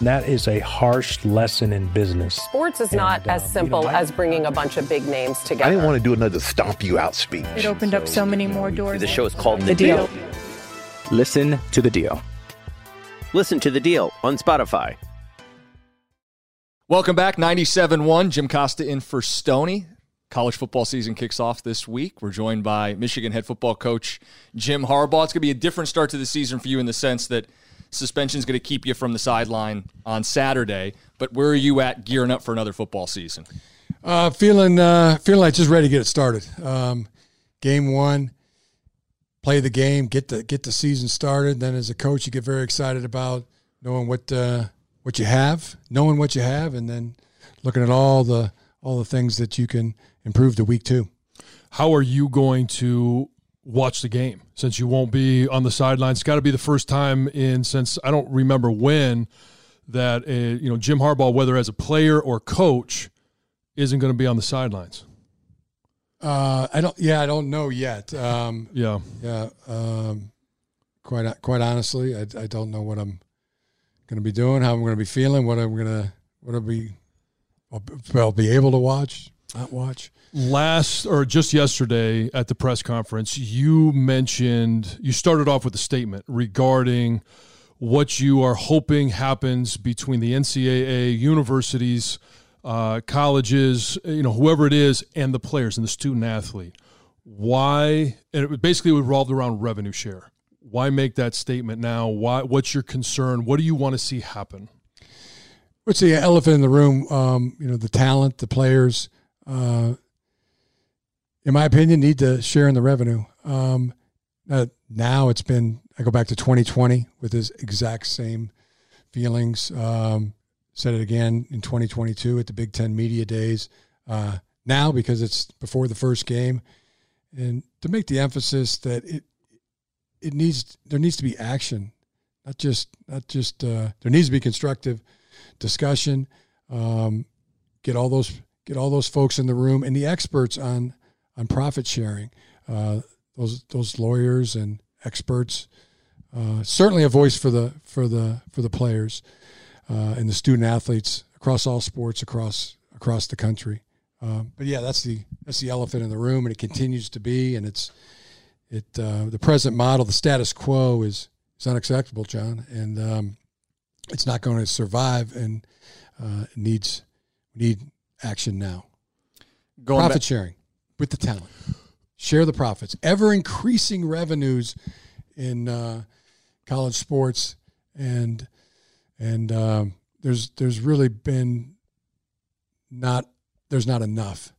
That is a harsh lesson in business. Sports is not And, as uh, simple you know, I- as bringing a bunch of big names together. I didn't want to do another stomp you out speech. It opened up so many more doors. The show is called The, The deal. Deal. Listen to The Deal. Listen to The Deal on Spotify. Welcome back, 97.1. Jim Costa in for Stoney. College football season kicks off this week. We're joined by Michigan head football coach Jim Harbaugh. It's going to be a different start to the season for you in the sense that suspension is going to keep you from the sideline on Saturday. But where are you at gearing up for another football season? Uh, feeling uh, feeling like just ready to get it started. Um, game one, play the game, get the get the season started. Then as a coach, you get very excited about knowing what uh, what you have, knowing what you have, and then looking at all the all the things that you can improve to week two. how are you going to watch the game since you won't be on the sidelines? It's got to be the first time in since I don't remember when that uh, you know Jim Harbaugh, whether as a player or coach, isn't going to be on the sidelines. Uh, I don't. Yeah, I don't know yet. Um, Yeah, yeah. Um, quite quite honestly, I, I don't know what I'm going to be doing, how I'm going to be feeling, what I'm going to what I'll be I'll be able to watch, not watch. last or just yesterday at the press conference, you mentioned you started off with a statement regarding what you are hoping happens between the NCAA, universities, uh, colleges, you know, whoever it is, and the players and the student athlete. Why? And it basically revolved around revenue share. Why make that statement now? Why? What's your concern? What do you want to see happen? What's the elephant in the room? Um, you know, the talent, the players. Uh, in my opinion, need to share in the revenue. Um, uh, now it's been. I go back to 2020 with this exact same feelings. Um, said it again in 2022 at the Big Ten Media Days. Uh, now because it's before the first game, and to make the emphasis that it it needs there needs to be action, not just not just uh, there needs to be constructive discussion. Um, get all those get all those folks in the room and the experts on on profit sharing. Uh, those those lawyers and experts. Uh, certainly a voice for the for the for the players uh, and the student athletes across all sports across across the country. Um, but yeah, that's the that's the elephant in the room, and it continues to be. And it's it uh, the present model, the status quo is is unacceptable, John, and um, it's not going to survive, and uh, needs need action now. Going Profit back, sharing with the talent, share the profits, ever increasing revenues in uh, college sports, and and um, there's there's really been not there's not enough.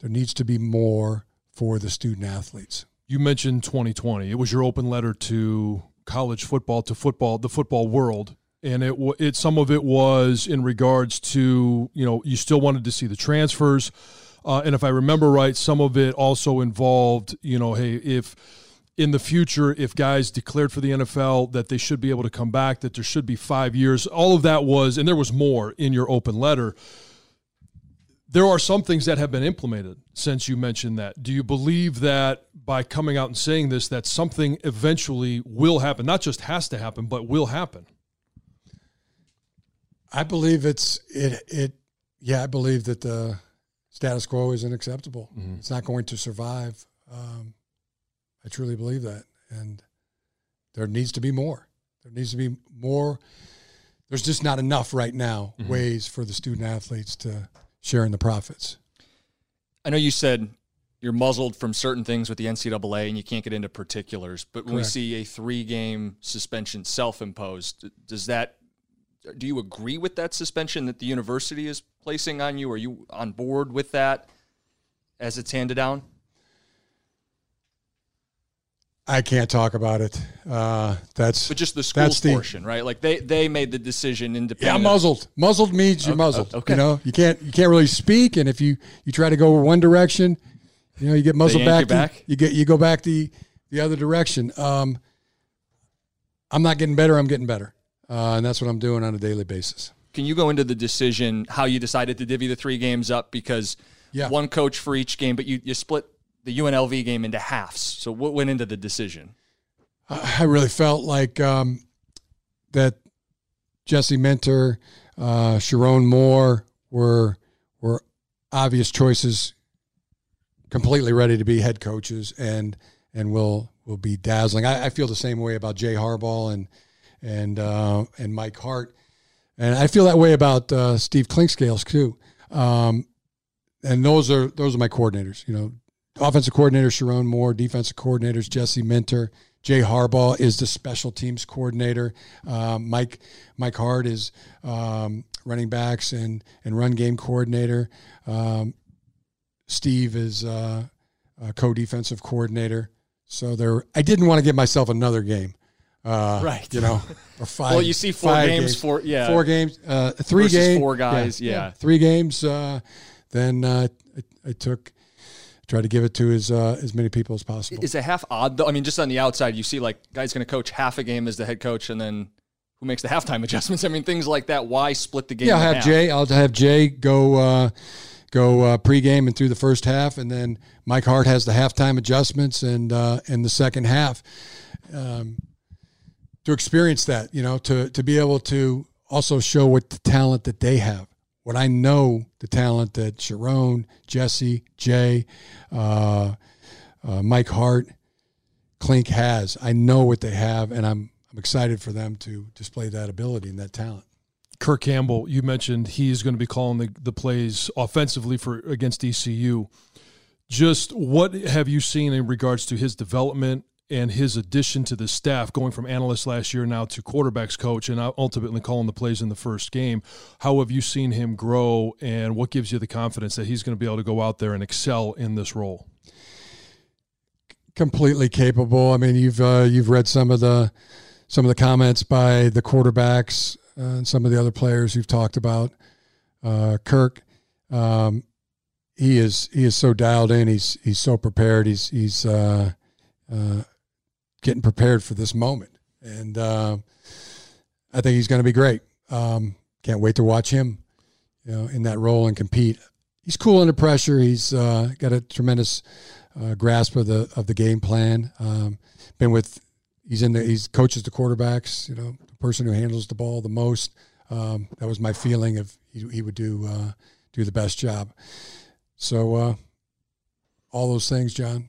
There needs to be more for the student athletes. You mentioned 2020. It was your open letter to college football, to football, the football world, and it it some of it was in regards to you know you still wanted to see the transfers, uh, and if I remember right, some of it also involved you know hey if in the future if guys declared for the NFL that they should be able to come back, that there should be five years. All of that was, and there was more in your open letter there are some things that have been implemented since you mentioned that. Do you believe that by coming out and saying this, that something eventually will happen? Not just has to happen, but will happen. I believe it's it it yeah, I believe that the status quo is unacceptable. It's not going to survive. Um, I truly believe that, and there needs to be more. There needs to be more. There's just not enough right now Mhm. ways for the student athletes to share in the profits. I know you said you're muzzled from certain things with the NCAA and you can't get into particulars. But when Correct. we see a three game suspension self imposed, does that do you agree with that suspension that the university is placing on you? Are you on board with that as it's handed down? I can't talk about it. Uh, that's But just the school that's the- portion, right? Like they they made the decision independently. yeah, muzzled. Muzzled means you're Okay, muzzled. okay. You know, you can't you can't really speak, and if you you try to go one direction, you know, you get muzzled yank you back. back? You get you go back the the other direction. Um, I'm not getting better. I'm getting better, uh, and that's what I'm doing on a daily basis. Can you go into the decision how you decided to divvy the three games up because Yeah. one coach for each game, but you, you split the UNLV game into halves. So what went into the decision? I really felt like um, that Jesse Minter, uh, Sherrone Moore were were obvious choices, completely ready to be head coaches, and and will will be dazzling. I, I feel the same way about Jay Harbaugh and and uh, and Mike Hart, and I feel that way about uh, Steve Clinkscales too. Um, and those are those are my coordinators. You know, offensive coordinator Sherrone Moore, defensive coordinators Jesse Minter. Jay Harbaugh is the special teams coordinator. Um, Mike Mike Hart is um, running backs and and run game coordinator. Um, Steve is uh, a co-defensive coordinator. So there, I didn't want to give myself another game. Uh, Right. You know, or five. Well, you see four five games, four- yeah. four games, uh, three games, four guys, yeah. three games. Uh, then uh, I, I took, tried to give it to as uh, as many people as possible. Is a half odd though? I mean, just on the outside, you see like guys going to coach half a game as the head coach, and then who makes the halftime adjustments? I mean, things like that. Why split the game? yeah, I'll have half? Jay. I'll have Jay go uh, go uh, pregame and through the first half, and then Mike Hart has the halftime adjustments and uh, in the second half. Um, to experience that, you know, to to be able to also show what the talent that they have. What I know, the talent that Sherrone, Jesse, Jay, uh, uh, Mike Hart, Clink has. I know what they have, and I'm I'm excited for them to display that ability and that talent. Kirk Campbell, you mentioned he's going to be calling the, the plays offensively for against ECU. Just what have you seen in regards to his development and his addition to the staff, going from analyst last year now to quarterbacks coach, and ultimately calling the plays in the first game? How have you seen him grow, and what gives you the confidence that he's going to be able to go out there and excel in this role? completely capable. I mean, you've uh, you've read some of the some of the comments by the quarterbacks uh, and some of the other players you've talked about. Uh, Kirk, um, he is he is so dialed in. He's he's so prepared. He's he's uh, uh, getting prepared for this moment, and uh, I think he's going to be great. Um, can't wait to watch him, you know, in that role and compete. He's cool under pressure. He's uh, got a tremendous uh, grasp of the of the game plan. Um, been with he's in the he's coaches the quarterbacks. You know, the person who handles the ball the most. Um, that was my feeling of he, he would do uh, do the best job. So uh, all those things, John.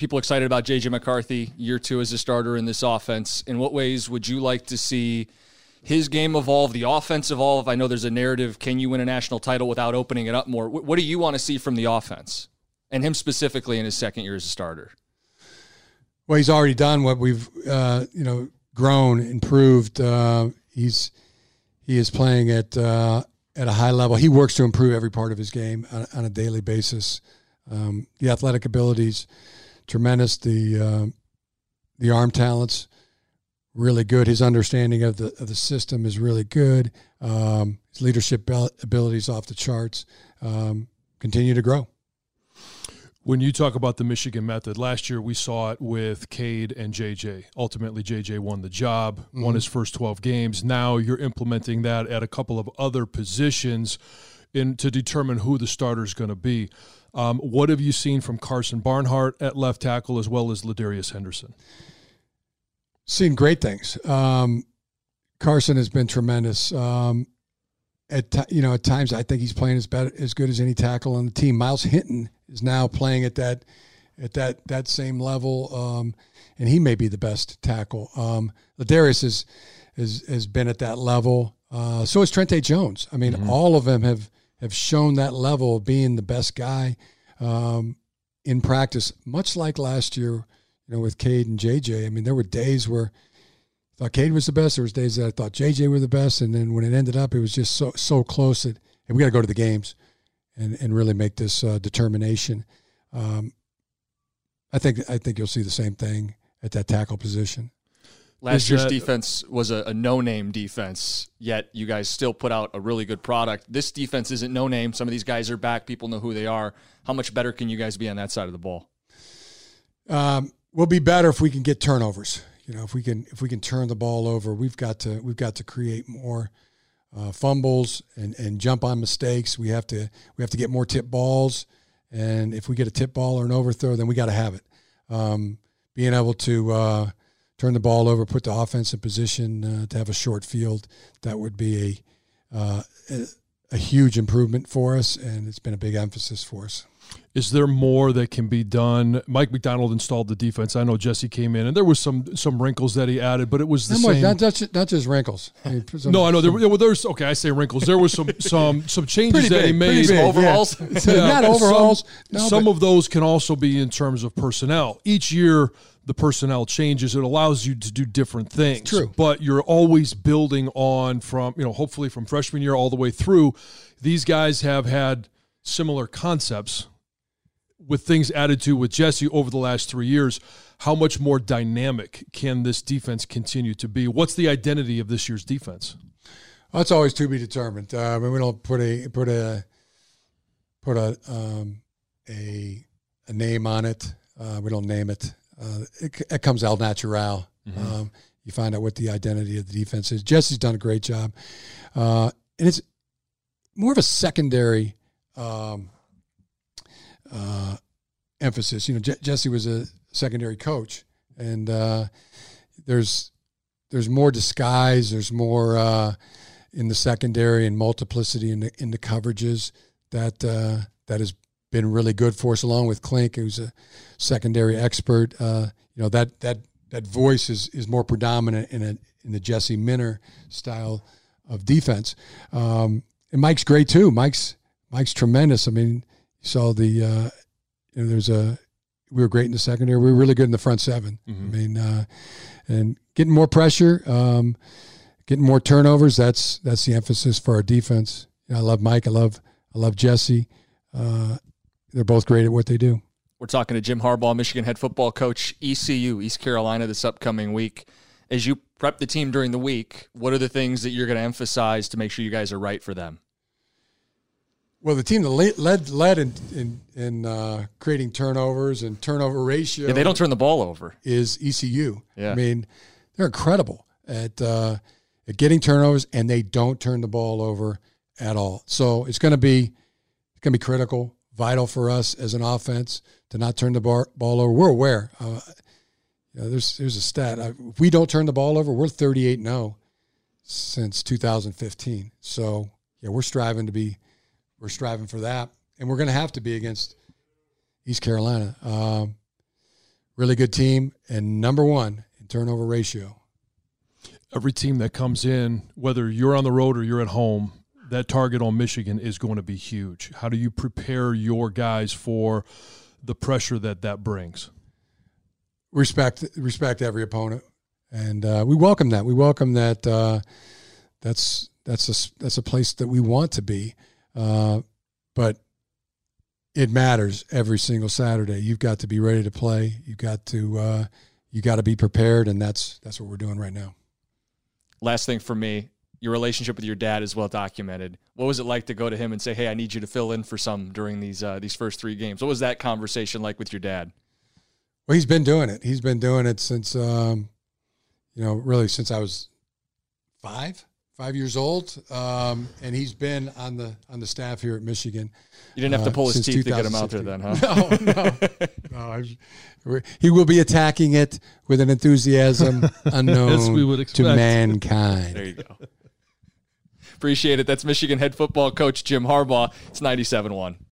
People excited about JJ McCarthy year two as a starter in this offense. In what ways would you like to see his game evolve, the offense evolve? I know there's a narrative: can you win a national title without opening it up more? What, do you want to see from the offense, and him specifically in his second year as a starter? Well, he's already done what we've uh, you know grown, improved. Uh, he's he is playing at uh, at a high level. He works to improve every part of his game on, on a daily basis. Um, the athletic abilities, tremendous. The uh, the arm talents, really good. His understanding of the of the system is really good. Um, his leadership abilities off the charts. Um, continue to grow. When you talk about the Michigan method, last year we saw it with Cade and JJ. Ultimately, JJ won the job, won his first 12 games. Now you're implementing that at a couple of other positions in to determine who the starter is going to be. Um, what have you seen from Karsen Barnhart at left tackle as well as Ladarius Henderson? Seen great things. Um, Karsen has been tremendous. Um, at t- you know at times I think he's playing as better as good as any tackle on the team. Myles Hinton is now playing at that at that that same level, um, and he may be the best tackle. Um, Ladarius is, is has been at that level. Uh, so is Trente Jones. I mean, mm-hmm. all of them have have shown that level of being the best guy um, in practice, much like last year, you know, with Cade and JJ. I mean, there were days where I thought Cade was the best. There was days that I thought JJ were the best, and then when it ended up, it was just so so close that and we got to go to the games and and really make this uh, determination. Um, I think I think you'll see the same thing at that tackle position. Last Is year's that, defense was a, a no-name defense, yet you guys still put out a really good product. This defense isn't no-name. Some of these guys are back. People know who they are. How much better can you guys be on that side of the ball? Um, we'll be better if we can get turnovers. You know, if we can if we can turn the ball over, we've got to we've got to create more uh, fumbles and, and jump on mistakes. We have to we have to get more tip balls, and if we get a tip ball or an overthrow, then we got to have it. Um, being able to uh, turn the ball over, put the offense in position uh, to have a short field, that would be a, uh, a, a huge improvement for us, and it's been a big emphasis for us. Is there more that can be done? Mike Macdonald installed the defense. I know Jesse came in, and there was some some wrinkles that he added, but it was the not same. Not, just, not just wrinkles. I mean, some, no, I know there, well, there's okay. I say wrinkles. There was some some some changes that he made. Big, overalls, yeah. yeah. not overalls. Some, no, some of those can also be in terms of personnel. Each year, the personnel changes. It allows you to do different things. True, but you're always building on from you know hopefully from freshman year all the way through. These guys have had similar concepts with things added to with Jesse over the last three years, how much more dynamic can this defense continue to be? What's the identity of this year's defense? That's always to be determined. Uh, I mean, we don't put a put a put a um, a, a name on it. Uh, we don't name it. Uh, it. It comes al natural. Mm-hmm. Um, you find out what the identity of the defense is. Jesse's done a great job, uh, and it's more of a secondary um, uh, emphasis. You know, Je- Jesse was a secondary coach, and uh, there's there's more disguise. There's more uh, in the secondary and multiplicity in the in the coverages that uh, that has been really good for us. Along with Clink, who's a secondary expert. Uh, you know that that that voice is is more predominant in a in the Jesse Minter style of defense. Um, and Mike's great too. Mike's Mike's tremendous. I mean, you saw the uh, you know there's a we were great in the secondary. We were really good in the front 7 mm-hmm. I mean, uh, and getting more pressure, um, getting more turnovers. That's that's the emphasis for our defense. You know, I love Mike. I love I love Jesse. Uh, they're both great at what they do. We're talking to Jim Harbaugh, Michigan head football coach, ECU, East Carolina, this upcoming week. As you prep the team during the week, what are the things that you're going to emphasize to make sure you guys are right for them? Well, the team that led led in in, in uh, creating turnovers and turnover ratio. Yeah, they don't turn the ball over. Is ECU? Yeah, I mean they're incredible at uh, at getting turnovers, and they don't turn the ball over at all. So it's going to be it's going to be critical, vital for us as an offense to not turn the bar, ball over. We're aware. Uh, you know, there's there's a stat. If we don't turn the ball over, we're 38 0 since 2015. So yeah, we're striving to be we're striving for that, and we're going to have to be against East Carolina. Um, really good team, and number one in turnover ratio. Every team that comes in, whether you're on the road or you're at home, that target on Michigan is going to be huge. How do you prepare your guys for the pressure that that brings? Respect, respect every opponent, and uh, we welcome that. We welcome that. Uh, that's that's a that's a place that we want to be. Uh, but it matters every single Saturday. You've got to be ready to play. You've got to uh, you got to be prepared, and that's that's what we're doing right now. Last thing for me, your relationship with your dad is well documented. What was it like to go to him and say, "Hey, I need you to fill in for some during these uh, these first three games"? What was that conversation like with your dad? Well, he's been doing it. He's been doing it since, um, you know, really since I was five, five years old, um, and he's been on the on the staff here at Michigan. You didn't have to pull uh, his teeth to get him out there, then, huh? No, no, no was, he will be attacking it with an enthusiasm unknown to mankind. There you go. Appreciate it. That's Michigan head football coach Jim Harbaugh. It's 97 1.